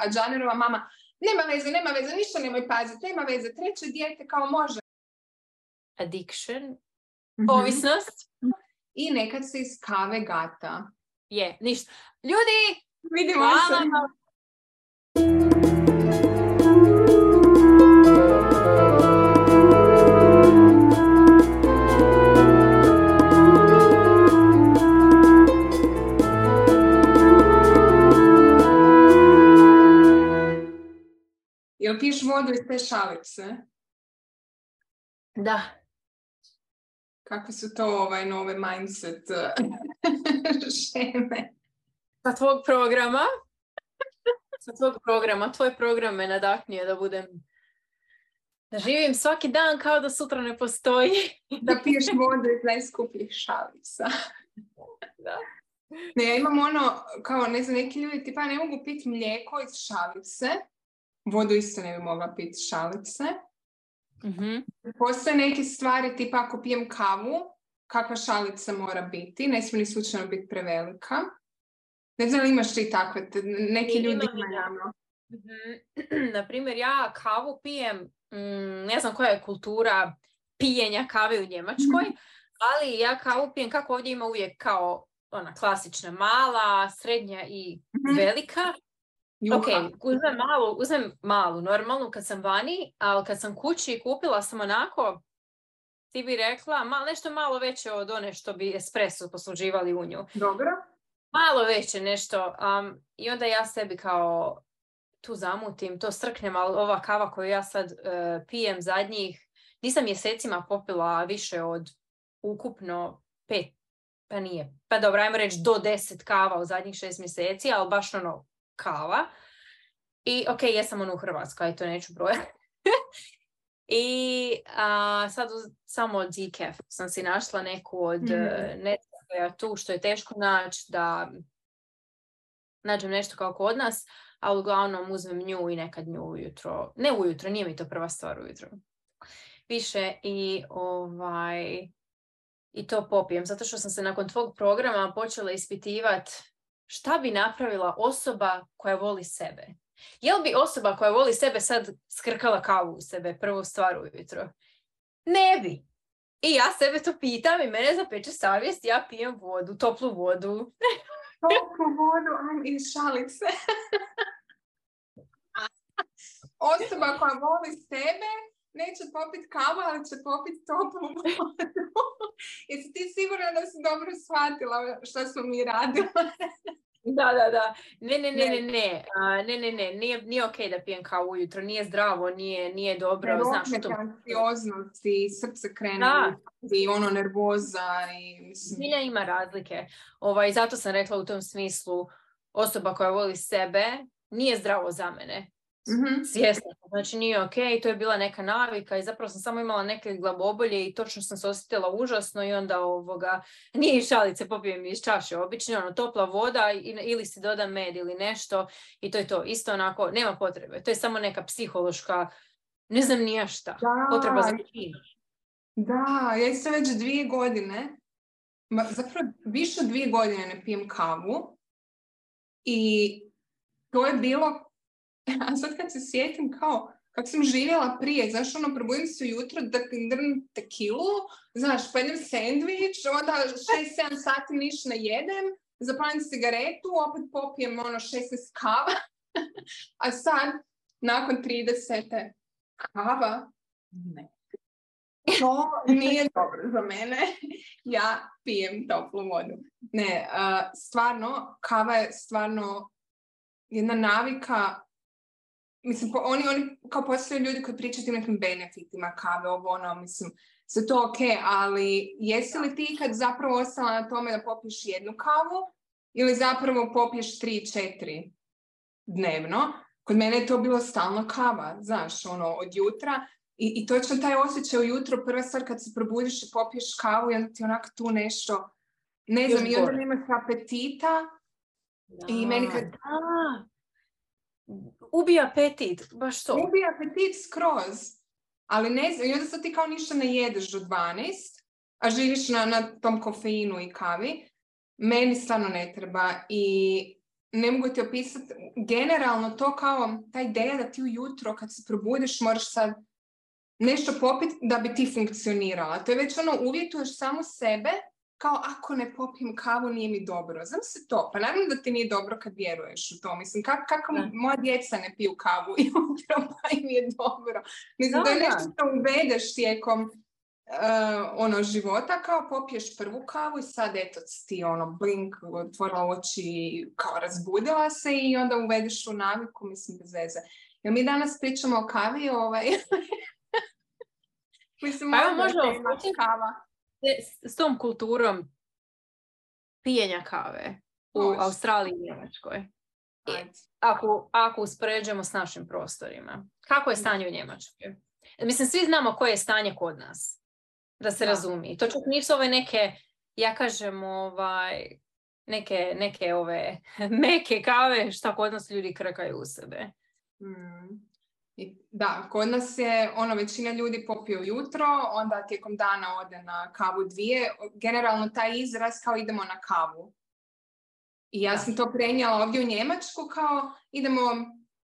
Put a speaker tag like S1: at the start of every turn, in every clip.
S1: A Džanerova mama, nema veze, nema veze, ništa nemoj paziti, nema veze. Treće dijete kao može.
S2: Addiction,
S1: Mhm.
S2: ovisnost.
S1: I nekad se iz kave gata.
S2: Je, ništa. Ljudi,
S1: Vidimo
S2: hvala
S1: se. Jel piješ vodu iz te šalice?
S2: Da,
S1: Kakve su to ovaj nove mindset eh, šeme?
S2: sa tvog programa. Sa tvog programa. Tvoj program me nadahnio da budem da živim svaki dan kao da sutra ne postoji.
S1: Da piješ vodu iz najskupljih šalica.
S2: Da.
S1: Ne, ja imam ono, kao ne znam, neki ljudi tipa ne mogu piti mlijeko iz šalice. Vodu isto ne bi mogla piti iz šalice.
S2: Mhm.
S1: Postoje neke stvari, tipa ako pijem kavu, kakva šalica mora biti, ne smije ni slučajno biti prevelika. Ne znam, li imaš ti takve, te- neki
S2: I-
S1: ljudi imaju
S2: ja.
S1: ono.
S2: Mhm. Na primjer, ja kavu pijem, mm, ne znam koja je kultura pijenja kave u Njemačkoj, ali ja kavu pijem kako ovdje ima uvijek kao ona klasična mala, srednja i
S1: Mhm.
S2: velika.
S1: Juha.
S2: Ok, uzmem malu, uzmem malu, normalnu kad sam vani, ali kad sam kući kupila sam onako, ti bi rekla, ma, nešto malo veće od one što bi espresso posluživali u nju.
S1: Dobro.
S2: Malo veće nešto. um, I onda ja sebi kao tu zamutim, to strknem, ali ova kava koju ja sad e, pijem zadnjih, nisam mjesecima popila više od ukupno pet, pa nije, pa dobro, ajmo reći do deset kava u zadnjih šest mjeseci, ali baš ono kava. I ok, jesam ono u Hrvatskoj, to neću brojati. I a, sad uz- samo decaf sam si našla neku od mm. tu što je teško naći da nađem nešto kao kod nas, ali uglavnom uzmem nju i nekad nju ujutro. Ne ujutro, nije mi to prva stvar ujutro. Više i ovaj i to popijem, zato što sam se nakon tvog programa počela ispitivat šta bi napravila osoba koja voli sebe. Jel bi osoba koja voli sebe sad skrkala kavu u sebe prvu stvar ujutro? Ne bi. I ja sebe to pitam i mene zapeče savjest, ja pijem vodu, toplu vodu.
S1: Toplu vodu, ajme, iz šalice. Osoba koja voli sebe neće popit kavu, ali će popit toplu vodu. Jesi ti sigurna da si dobro shvatila što smo mi radili?
S2: Da, da, da. Ne, ne, ne,
S1: Ne.
S2: ne, ne. A, ne, ne, ne. Nije, nije ok da pijem kavu ujutro. Nije zdravo, nije, nije dobro. Znaš
S1: Rokne
S2: to.
S1: te anksioznost i srce krene
S2: Da.
S1: i ono nervoza i mislim...
S2: Zbilja ima razlike. Ovaj, zato sam rekla u tom smislu osoba koja voli sebe nije zdravo za mene.
S1: Mhm.
S2: Svjesna. sam, Znači nije ok, to je bila neka navika i zapravo sam samo imala neke glavobolje i točno sam se osjetila užasno i onda ovoga, nije iz šalice, popijem iz čaše obične, ono topla voda i- ili si dodam med ili nešto i to je to. Isto onako, nema potrebe. To je samo neka psihološka, ne znam nija šta.
S1: Da,
S2: Potreba za.
S1: Da, ja isto već dvije godine, zapravo više od dvije godine ne pijem kavu i to je bilo, a sad kad se sjetim kao kako sam živjela prije, znaš, ono, probudim se ujutro da drnem tekilu, znaš, pojedem sendvič, onda 6-7 sati ništa ne jedem, zapalim cigaretu, opet popijem ono 16 kava, a sad, nakon 30. kava, ne. To nije dobro za mene. Ja pijem toplu vodu. Ne, stvarno, kava je stvarno jedna navika. Mislim, po- oni, oni kao postoje ljudi koji pričaju o tim nekim benefitima kave, ovo ono, mislim, sve to ok, ali jesi li ti kad zapravo ostala na tome da popiješ jednu kavu ili zapravo popiješ tri, četiri dnevno? Kod mene je to bilo stalno kava, znaš, ono, od jutra. I, I točno taj osjećaj ujutro, prva stvar kad se probudiš i popiješ kavu i onda ti onako tu nešto, ne znam, i onda nemaš apetita. I meni kad-
S2: Da. Ubija apetit, baš to.
S1: Ubi apetit skroz. Ali ne znam, i onda sad ti kao ništa ne jedeš do 12, a živiš na, na tom kofeinu i kavi. Meni stvarno ne treba i ne mogu ti opisati, generalno to kao ta ideja da ti ujutro kad se probudiš moraš sad nešto popiti da bi ti funkcionirala. To je već ono, uvjetuješ samo sebe kao ako ne popijem kavu nije mi dobro. Znam se to, pa naravno da ti nije dobro kad vjeruješ u to. Mislim, kak, kako moja djeca ne piju kavu i ujutro pa im je dobro. Mislim, da, je nešto što uvedeš tijekom Uh, ono života kao popiješ prvu kavu i sad eto ti ono blink, otvorila oči kao razbudila se i onda uvedeš u naviku, mislim bez veze. Jel mi danas pričamo o kavi ovaj... mislim,
S2: pa možemo kava. S, tom kulturom pijenja kave u Australiji i Njemačkoj. Ako, ako uspoređujemo s našim prostorima. Kako je stanje u Njemačkoj? Mislim, svi znamo koje je stanje kod nas da se razumije. To čak nisu ove neke, ja kažem, ovaj, neke, neke ove meke kave što kod nas ljudi krkaju u sebe.
S1: Mm. Da, kod nas je ono većina ljudi popiju jutro, onda tijekom dana ode na kavu dvije. Generalno taj izraz kao idemo na kavu. I ja sam to prenijela ovdje u Njemačku kao idemo,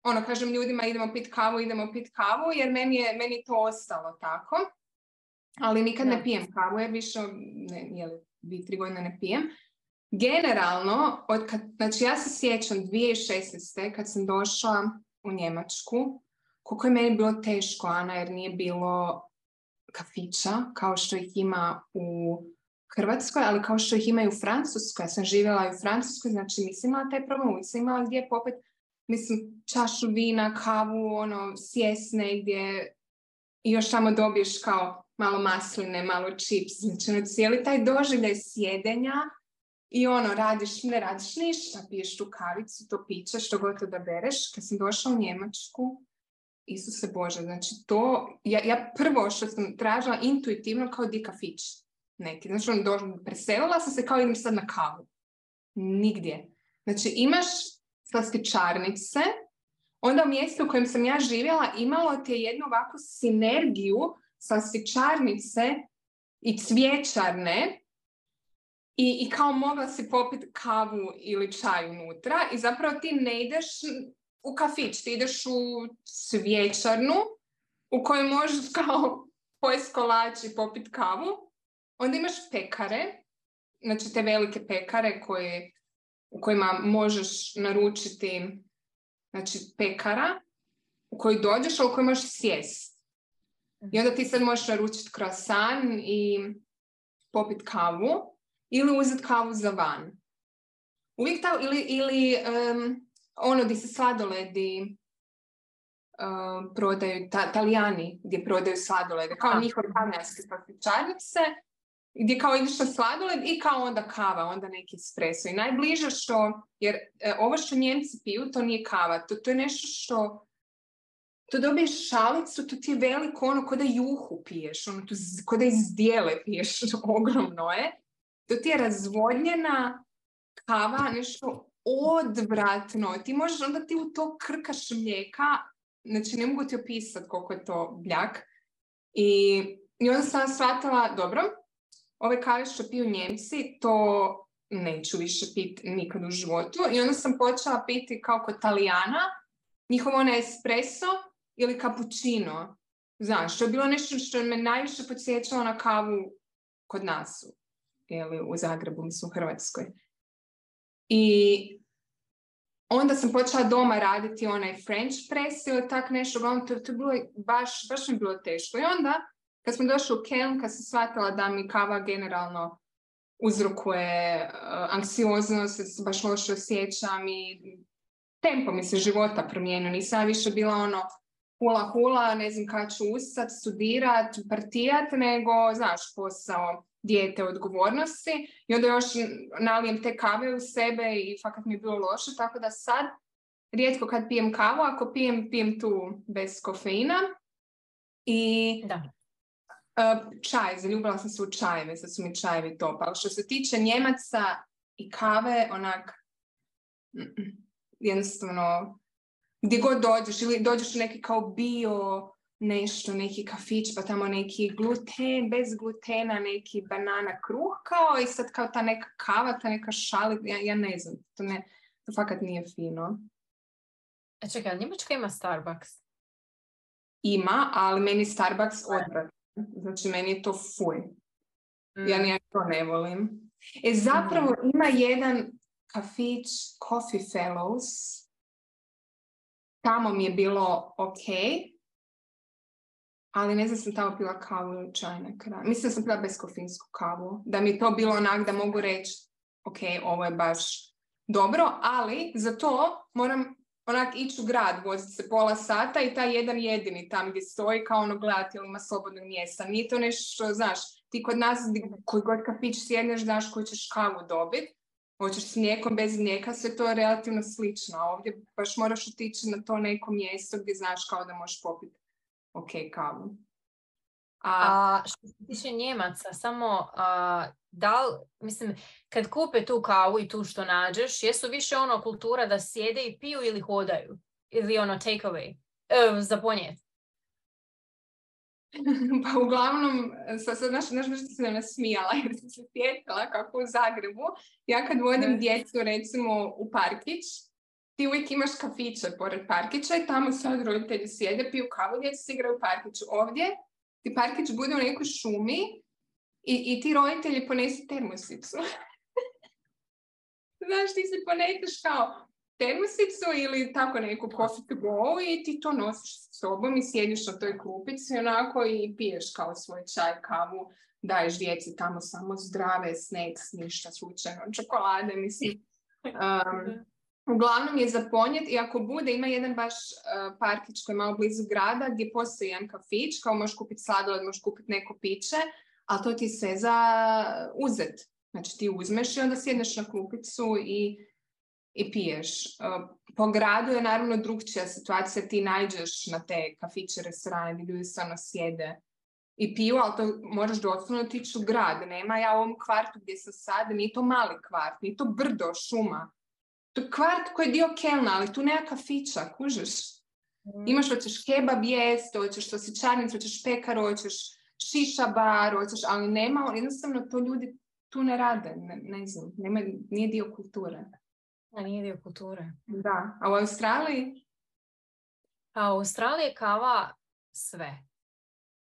S1: ono kažem ljudima idemo pit kavu, idemo pit kavu jer meni je meni to ostalo tako ali nikad ne pijem kavu jer više, ne, jeli, dvije, tri godine ne pijem. Generalno, od kad, znači ja se sjećam 2016. kad sam došla u Njemačku, koliko je meni bilo teško, Ana, jer nije bilo kafića kao što ih ima u Hrvatskoj, ali kao što ih ima i u Francuskoj. Ja sam živjela i u Francuskoj, znači nisam imala taj problem, nisam imala gdje popet, mislim, čašu vina, kavu, ono, sjest negdje i još tamo dobiješ kao malo masline, malo čips, znači ono cijeli taj doživljaj sjedenja i ono, radiš, ne radiš ništa, piješ tu kavicu, to piće, što god da bereš. Kad sam došla u Njemačku, Isuse Bože, znači to, ja, ja prvo što sam tražila intuitivno kao di kafić neki. Znači, on do, preselila sam se kao idem sad na kavu. Nigdje. Znači, imaš slastičarnice, onda u mjestu u kojem sam ja živjela imalo ti je jednu ovakvu sinergiju slastičarnice i cvjećarne i, i kao mogla si popiti kavu ili čaj unutra i zapravo ti ne ideš u kafić, ti ideš u cvjećarnu u kojoj možeš kao pojesti kolač i popiti kavu. Onda imaš pekare, znači te velike pekare koje, u kojima možeš naručiti znači pekara u koji dođeš, a u kojoj možeš sjest. I onda ti sad možeš naručiti croissant i popit kavu ili uzeti kavu za van. Uvijek ta, ili, ili um, ono gdje se sladoledi um, prodaju, ta, talijani gdje prodaju sladolede, kao njihove talijanske pastičarnice, gdje kao ideš na sladoled i kao onda kava, onda neki espresso. I najbliže što, jer e, ovo što njemci piju, to nije kava, to, to je nešto što to dobiješ šalicu, to ti je veliko ono ko da juhu piješ, ono tu, ko da iz dijele piješ, ogromno je. To ti je razvodnjena kava, nešto odvratno. Ti možeš, onda ti u to krkaš mlijeka, znači ne mogu ti opisati koliko je to bljak. I, i onda sam shvatila, dobro, ove kave što piju Njemci, to neću više piti nikad u životu. I onda sam počela piti kao kod Talijana, njihov onaj espresso, ili cappuccino. Znaš, to je bilo nešto što me najviše podsjećalo na kavu kod nas ili u Zagrebu, mislim u Hrvatskoj. I onda sam počela doma raditi onaj French press ili tak nešto, to, to je bilo baš, baš mi bilo teško. I onda, kad smo došli u Kelm, kad sam shvatila da mi kava generalno uzrokuje uh, anksioznost, baš loše osjećam i tempo mi se života promijenio. Nisam više bila ono hula hula, ne znam kada ću ustat, studirat, partijat, nego, znaš, posao dijete odgovornosti i onda još nalijem te kave u sebe i fakat mi je bilo loše, tako da sad rijetko kad pijem kavu, ako pijem, pijem tu bez kofeina i
S2: da.
S1: Uh, čaj, zaljubila sam se u čajeve, sad su mi čajevi top, ali što se tiče Njemaca i kave, onak, jednostavno gdje god dođeš ili dođeš u neki kao bio nešto, neki kafić, pa tamo neki gluten, bez glutena, neki banana kruh kao i sad kao ta neka kava, ta neka šalit, ja, ja ne znam, to ne, To fakat nije fino.
S2: E čekaj, ali Njemačka ima Starbucks?
S1: Ima, ali meni Starbucks odvrat. Znači, meni je to fuj. Ja
S2: Mm.
S1: ni to ne volim. E, zapravo ima jedan kafić Coffee Fellows. Tamo mi je bilo ok. Ali ne znam sam tamo pila kavu ili čaj na kraju. Mislim da sam pila beskofinsku kavu. Da mi to bilo onak da mogu reći ok, ovo je baš dobro, ali za to moram onak ići u grad, voziti se pola sata i taj jedan jedini tam gdje stoji kao ono gledati ili ima slobodnog mjesta. Nije to nešto što, znaš, ti kod nas koji god kafić sjedneš, znaš koju ćeš kavu dobiti. Hoćeš s mlijekom, bez mlijeka, sve to je relativno slično. Ovdje baš moraš otići na to neko mjesto gdje znaš kao da možeš popiti ok kavu. A,
S2: A što se tiče Njemaca, samo a, da li, mislim, kad kupe tu kavu i tu što nađeš, jesu više ono kultura da sjede i piju ili hodaju? Ili ono take away? E, za ponijet.
S1: pa uglavnom, sad, sad znaš, znaš nešto sam nasmijala jer sam se sjetila kako u Zagrebu, ja kad vodim djecu recimo u parkić, ti uvijek imaš kafiće pored parkića i tamo sad roditelji sjede, piju kavu, djeca se igraju u parkiću. Ovdje ti parkić bude u nekoj šumi i, i ti roditelji ponesu termosicu. Znaš, ti si poneseš kao termosicu ili tako neku coffee to go i ti to nosiš s sobom i sjediš na toj klupici onako i piješ kao svoj čaj, kavu, daješ djeci tamo samo zdrave snacks, ništa slučajno, čokolade, mislim. Um, Uglavnom je za ponijet i ako bude, ima jedan baš uh, parkić koji je malo blizu grada gdje postoji jedan kafić, kao možeš kupiti sladoled, možeš kupiti neko piće, ali to ti sve za uzet. Znači ti uzmeš i onda sjedneš na klupicu i, i piješ. Uh, po gradu je naravno drugčija situacija, ti nađeš na te kafiće, restorane gdje ljudi stvarno sjede i piju, ali to moraš doslovno otići u grad. Nema ja u ovom kvartu gdje sam sad, nije to mali kvart, nije to brdo, šuma. To je kvart koji je dio Kelna, ali tu nema kafića, kužiš. Imaš, hoćeš kebab jest, hoćeš sosičarnicu, hoćeš pekaru, hoćeš šiša bar, hoćeš, ali nema, jednostavno to ljudi tu ne rade, ne, ne znam, nema, nije dio kulture.
S2: A nije dio kulture.
S1: Da, a u Australiji?
S2: A u Australiji je kava sve.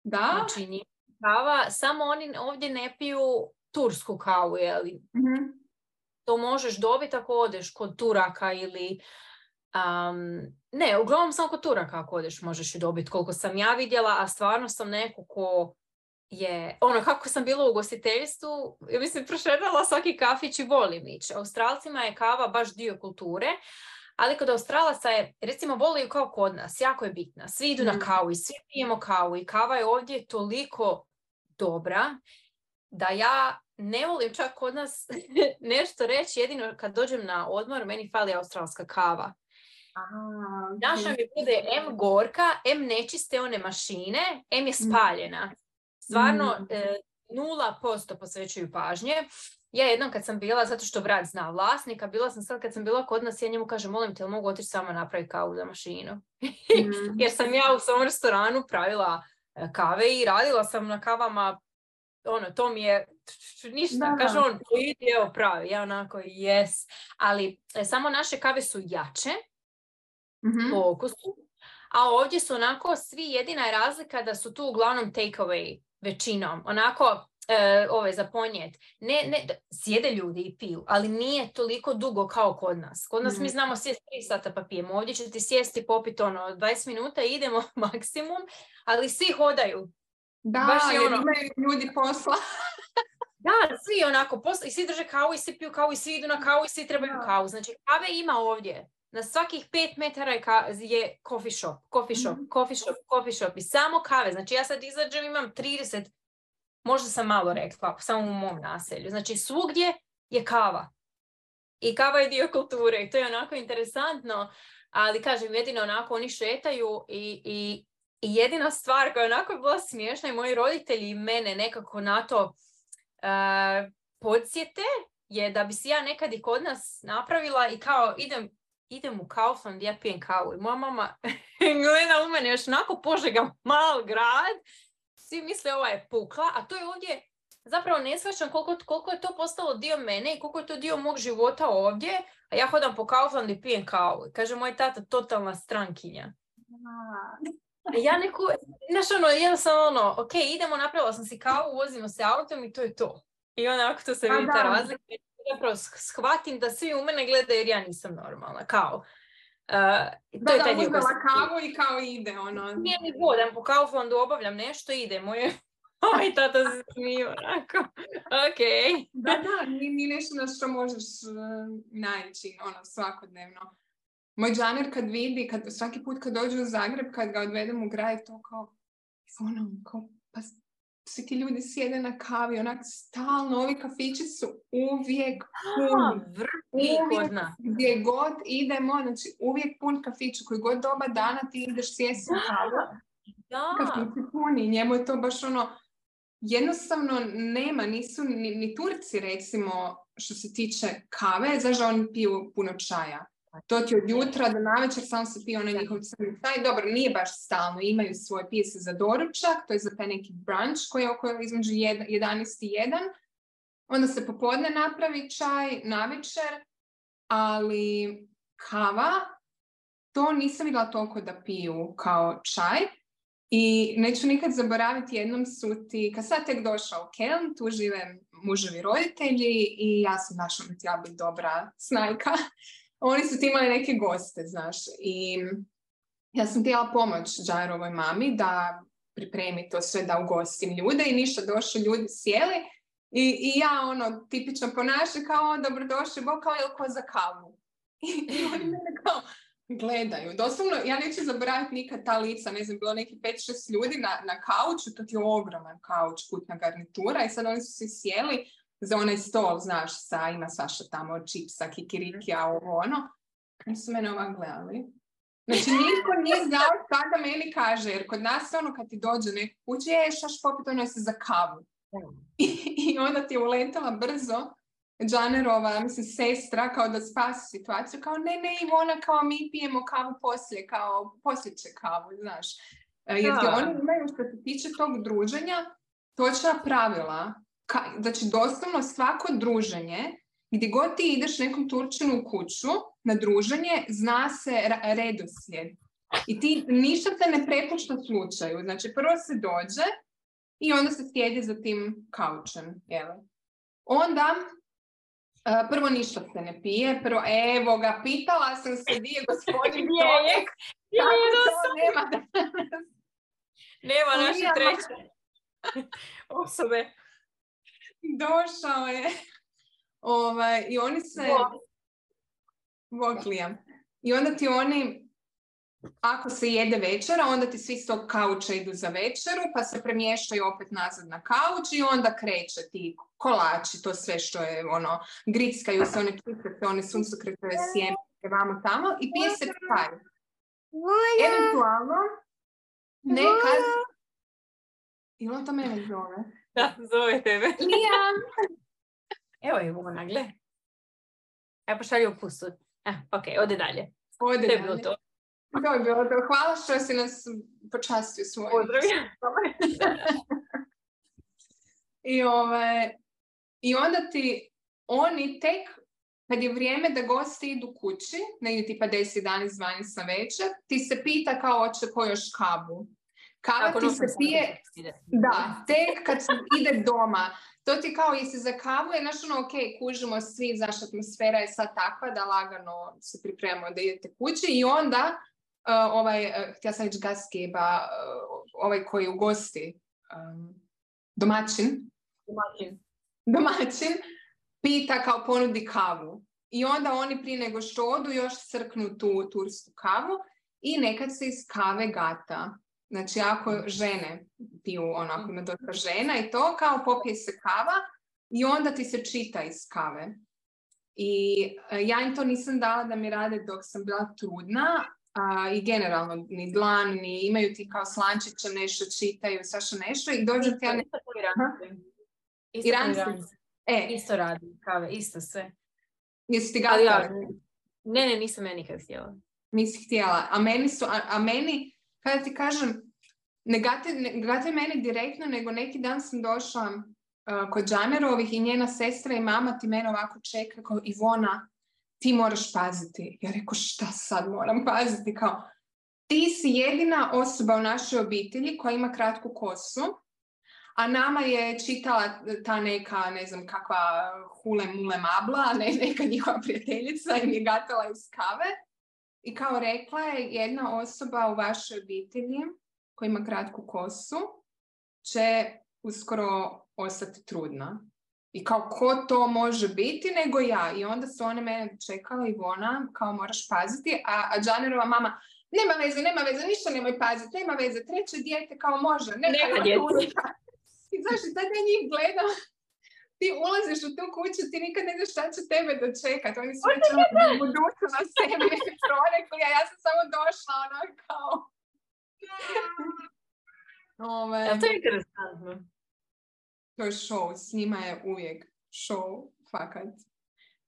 S1: Da?
S2: Znači kava, samo oni ovdje ne piju tursku kavu, jeli?
S1: Mhm.
S2: To možeš dobiti ako odeš kod Turaka ili... Um, ne, uglavnom samo kod Turaka ako odeš možeš ju dobiti koliko sam ja vidjela, a stvarno sam neko ko je, ono kako sam bila u ugostiteljstvu, ja mislim prošetala svaki kafić i volim ići. Australcima je kava baš dio kulture, ali kod Australaca je, recimo vole ju kao kod nas, jako je bitna. Svi idu na
S1: Mm.
S2: kavu i svi pijemo kavu i kava je ovdje toliko dobra da ja ne volim čak kod nas nešto reći, jedino kad dođem na odmor, meni fali australska kava.
S1: Aha,
S2: Naša mi bude M gorka, M nečiste one mašine, M je spaljena. Stvarno,
S1: Mm.
S2: e, nula posto posvećuju pažnje. Ja jednom kad sam bila, zato što brat zna vlasnika, bila sam sad kad sam bila kod nas, ja njemu kažem, molim te, mogu otići samo napraviti kavu za mašinu?
S1: Mhm.
S2: Jer sam ja u svom restoranu pravila e, kave i radila sam na kavama, ono, to mi je ništa.
S1: Da,
S2: Kaže
S1: da.
S2: on, idi, evo pravi. Ja onako, yes. Ali e, samo naše kave su jače
S1: Mhm.
S2: po okusu, a ovdje su onako svi, jedina je razlika da su tu uglavnom take away većinom. Onako, e, ove za ponijet. Ne, ne, sjede ljudi i piju, ali nije toliko dugo kao kod nas. Kod nas mi
S1: Mhm.
S2: znamo sjesti 3 sata pa pijemo. Ovdje će ti sjesti popit ono 20 minuta i idemo maksimum, ali svi hodaju.
S1: Da,
S2: Baš je ono-
S1: imaju ljudi posla.
S2: Da, svi onako, posle- i svi drže kavu i svi piju kavu i svi idu na kavu i svi trebaju
S1: Da.
S2: kavu. Znači, kave ima ovdje. Na svakih pet metara je, ka- je coffee shop, coffee shop,
S1: Mhm.
S2: coffee shop, coffee shop i samo kave. Znači, ja sad izađem, imam 30, možda sam malo rekla, samo u mom naselju. Znači, svugdje je kava. I kava je dio kulture i to je onako interesantno, ali kažem, jedino onako oni šetaju i, i, i jedina stvar koja je onako bila smiješna i moji roditelji mene nekako na to e, podsjete je da bi si ja nekad i kod nas napravila i kao idem, idem u Kaufland, ja pijem kavu i moja mama gleda u mene još onako požega mal grad, svi misle ova je pukla, a to je ovdje zapravo ne shvaćam koliko, koliko je to postalo dio mene i koliko je to dio mog života ovdje, a ja hodam po Kauflandu i pijem kavu. Kaže moj tata, totalna strankinja. Ja neku, znaš ono, jednostavno ono, ok, idemo, napravila sam si kavu, vozimo se autom i to je to. I onako to se vidi ta razlika. Zapravo shvatim da svi u mene gledaju jer ja nisam normalna, kao. Uh,
S1: to da, je taj da, kavu i kao ide, ono.
S2: Nije ni godam, po Kauflandu obavljam nešto, idemo. Je. Oj, tata se smiju, onako. Ok.
S1: da, da, nije, nešto na što možeš uh, naći, ono, svakodnevno. Moj džaner kad vidi, kad, svaki put kad dođe u Zagreb, kad ga odvedem u grad, to kao, ono, kao, pa svi ti ljudi sjede na kavi, onak stalno, ovi kafići su uvijek puni.
S2: Uvijek,
S1: gdje god idemo, znači uvijek pun kafić, koji god doba dana ti ideš sjesti na kavu.
S2: Da.
S1: Kafići puni, njemu je to baš ono, jednostavno nema, nisu ni, ni Turci recimo što se tiče kave, zašto oni piju puno čaja. To ti od jutra do navečer samo se pije onaj njihov crni čaj. Dobro, nije baš stalno, imaju svoje pise za doručak, to je za taj neki brunch koji je oko između 11 i 1. Onda se popodne napravi čaj navečer, ali kava, to nisam vidjela toliko da piju kao čaj. I neću nikad zaboraviti, jednom su ti, kad sad tek došao u Keln, tu žive muževi roditelji i ja sam našla da ja biti dobra snajka oni su ti imali neke goste, znaš, i ja sam htjela pomoć Džarovoj mami da pripremi to sve da ugostim ljude i ništa došli ljudi sjeli i, i ja ono tipično ponašam kao dobrodošli, bo kao jel ko za kavu. I, oni mene kao gledaju. Doslovno, ja neću zaboraviti nikad ta lica, ne znam, bilo neki 5-6 ljudi na, na kauču, to ti je ogroman kauč, kutna garnitura i sad oni su se sjeli za onaj stol, znaš, sa, ima svaša tamo čipsa, kikirikija, ovo ono. Oni su mene ovak gledali. Znači, niko nije znao kada meni kaže, jer kod nas ono kad ti dođe neko kuće, je šaš popit, ono se za kavu. I, I, onda ti je uletala brzo Džanerova, mislim, sestra, kao da spasi situaciju, kao ne, ne, Ivona, kao mi pijemo kavu poslije, kao poslije će kavu, znaš. E, jer oni imaju, što se tiče tog druženja, točna pravila ka, znači doslovno svako druženje, gdje god ti ideš nekom Turčinu u kuću na druženje, zna se redoslijed. I ti ništa te ne prepušta slučaju. Znači prvo se dođe i onda se sjedi za tim kaučem. Onda Uh, prvo ništa se ne pije, prvo evo ga, pitala sam se gdje je gospodin čovjek, kako nema
S2: Nema naše treće osobe
S1: došao je. Ovaj, I oni se... Voklija. I onda ti oni, ako se jede večera, onda ti svi s tog kauča idu za večeru, pa se premještaju opet nazad na kauč i onda kreće ti kolači, to sve što je ono, grickaju se, one čistite, one suncokretove sjeme, vamo tamo i pije se čaj. Eventualno, neka... Ili on to mene zove?
S2: Da, zove tebe.
S1: Liam!
S2: Evo je Ivona, gle. Evo pošalju pustu. Eh, ok, ode dalje.
S1: Ode
S2: to
S1: je
S2: bilo to.
S1: To je bilo to. Hvala što si nas počastio svojim.
S2: Pozdravljam.
S1: I, ove, I onda ti oni tek kad je vrijeme da gosti idu kući, negdje tipa 10, 11, 12 na večer, ti se pita kao hoće ko još kabu. Kava ti se pije, da, tek kad se ide doma. To ti kao jesi za kavu je znaš ono, ok, kužimo svi, znaš, atmosfera je sad takva da lagano se pripremamo da idete kući i onda uh, ovaj, uh, htjela sam reći gaskeba, uh, ovaj koji ugosti um, domaćin,
S2: domaćin,
S1: domaćin, pita kao ponudi kavu. I onda oni prije nego što odu još crknu tu tursku kavu i nekad se iz kave gata. Znači, ako žene piju, ono, ako ima dosta žena i to, kao popije se kava i onda ti se čita iz kave. I e, ja im to nisam dala da mi rade dok sam bila trudna, a, i generalno ni dlan, ni imaju ti kao slančiće nešto čitaju, svašta nešto i dođu ti ja ne...
S2: Iranci. E. Isto radi kave, isto sve.
S1: Jesi ti ga
S2: ja, Ne, ne, nisam ja nikad htjela.
S1: Nisi htjela. A meni su, a, a meni kada ti kažem, ne gate, meni direktno, nego neki dan sam došla kod Džanerovih i njena sestra i mama ti mene ovako čeka kao Ivona, ti moraš paziti. Ja rekao šta sad moram paziti? Kao, ti si jedina osoba u našoj obitelji koja ima kratku kosu, a nama je čitala ta neka, ne znam kakva hule mule mabla, ne, neka njihova prijateljica i mi je gatala iz kave. I kao rekla je jedna osoba u vašoj obitelji koja ima kratku kosu će uskoro ostati trudna. I kao ko to može biti nego ja. I onda su one mene čekala Ivona, kao moraš paziti, a, a Džanerova mama, nema veze, nema veze, ništa nemoj paziti, nema veze, treće dijete kao može, neka
S2: Nema djece.
S1: I znaš, i tad ja njih gledam, ti ulaziš u tu kuću, ti nikad ne znaš šta će tebe dočekat, oni su već ono buduću na sebi prorekli, a ja sam samo došla ono kao... Ove,
S2: Jel to je interesantno?
S1: to je show, s njima je uvijek show, fakat.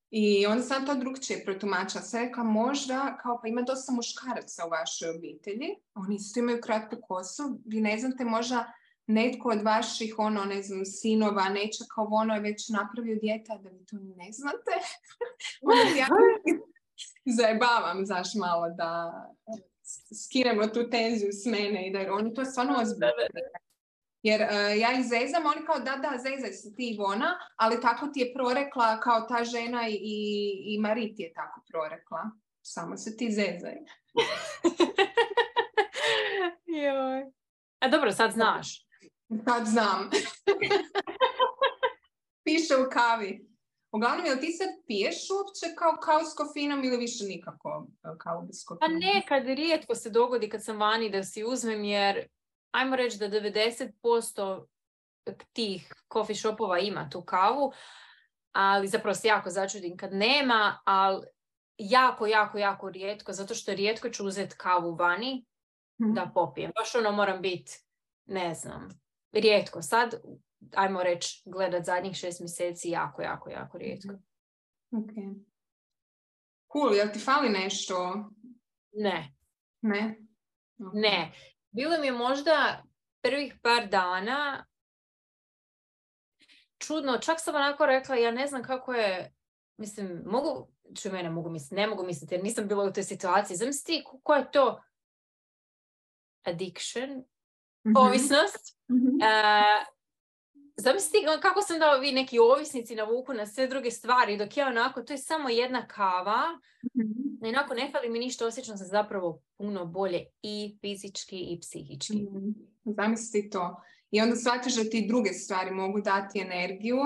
S1: I onda sam to drugčije protumačila. Sve rekla, možda, kao pa ima dosta muškaraca u vašoj obitelji, oni isto imaju kratku kosu, vi ne znate, možda netko od vaših, ono, ne znam, sinova, neće kao ono je već napravio dijete, a da vi to ne znate. Onda ja zajebavam, znaš, malo da skinemo tu tenziju s mene i da oni to stvarno ozbiljno. Jer e, ja ih zezam, oni kao da, da, zezaj se ti Ivona, ali tako ti je prorekla kao ta žena i, i Marit je tako prorekla. Samo se ti zezaj.
S2: Joj. A dobro, sad znaš.
S1: Sad znam. Piše u kavi. Uglavnom, jel ti sad piješ uopće kao kavu s kofinom ili više nikako e, kavu bez
S2: Pa
S1: kofina?
S2: nekad rijetko se dogodi kad sam vani da si uzmem jer ajmo reći da 90% tih coffee shopova ima tu kavu, ali zapravo se jako začudim kad nema, ali jako, jako, jako rijetko, zato što rijetko ću uzeti kavu vani
S1: Mhm.
S2: da popijem. Baš ono moram biti, ne znam, rijetko. Sad, ajmo reći, gledat zadnjih šest mjeseci, jako, jako, jako rijetko.
S1: Ok. Cool, jel ti fali nešto?
S2: Ne,
S1: Ne? Ok.
S2: ne. Bilo mi je možda prvih par dana čudno, čak sam onako rekla, ja ne znam kako je, mislim, mogu, ču mene mogu misliti, ne mogu misliti jer nisam bila u toj situaciji. Zamisli ko- ko je to addiction,
S1: Mhm.
S2: ovisnost.
S1: Mhm.
S2: E, zamisli kako sam da vi neki ovisnici navuku na sve druge stvari, dok ja onako, to je samo jedna kava,
S1: Mhm.
S2: i onako ne fali mi ništa, osjećam se zapravo puno bolje i fizički i psihički.
S1: Mhm. Zamisli to. I onda shvatiš da ti druge stvari mogu dati energiju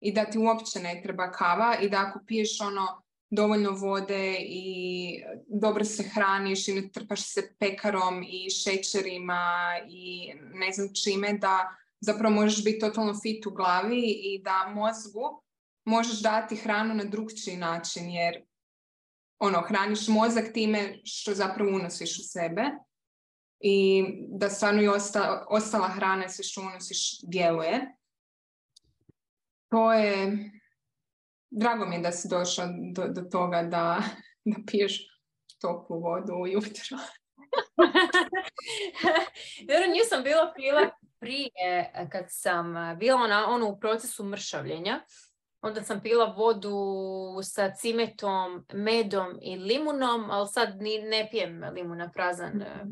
S1: i da ti uopće ne treba kava i da ako piješ ono dovoljno vode i dobro se hraniš i ne trpaš se pekarom i šećerima i ne znam čime da zapravo možeš biti totalno fit u glavi i da mozgu možeš dati hranu na drugčiji način jer ono, hraniš mozak time što zapravo unosiš u sebe i da stvarno i osta, ostala hrana sve što unosiš djeluje. To je, drago mi je da si došla do, do toga da, da piješ toplu vodu ujutro.
S2: Jer nju sam bila pila prije e, kad sam e, bila na, ono u procesu mršavljenja. Onda sam pila vodu sa cimetom, medom i limunom, ali sad ni, ne pijem limuna prazan. e,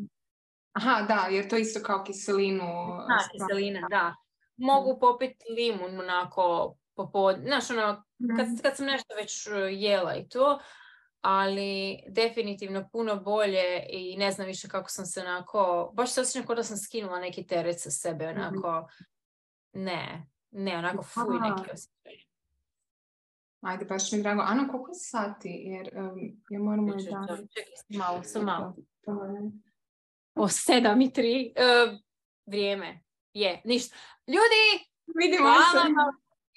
S1: Aha, da, jer to isto kao kiselinu.
S2: Da, kiselina, da. Mogu popiti limun onako popodne. Znaš, ono, kad,
S1: Mhm.
S2: kad sam nešto već e, jela i to, ali definitivno puno bolje i ne znam više kako sam se onako, baš se osjećam kao da sam skinula neki teret sa sebe, onako, ne, ne, onako fuj neki osjećaj.
S1: Ajde, baš mi je drago. Ano, koliko je sati? Jer um, ja moram
S2: čekaj, malo, sam malo. O, sedam i tri. e, vrijeme. Je, ništa. Ljudi,
S1: Vidimo
S2: hvala
S1: se.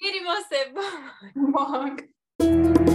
S2: Vam. Vidimo se.
S1: Bog.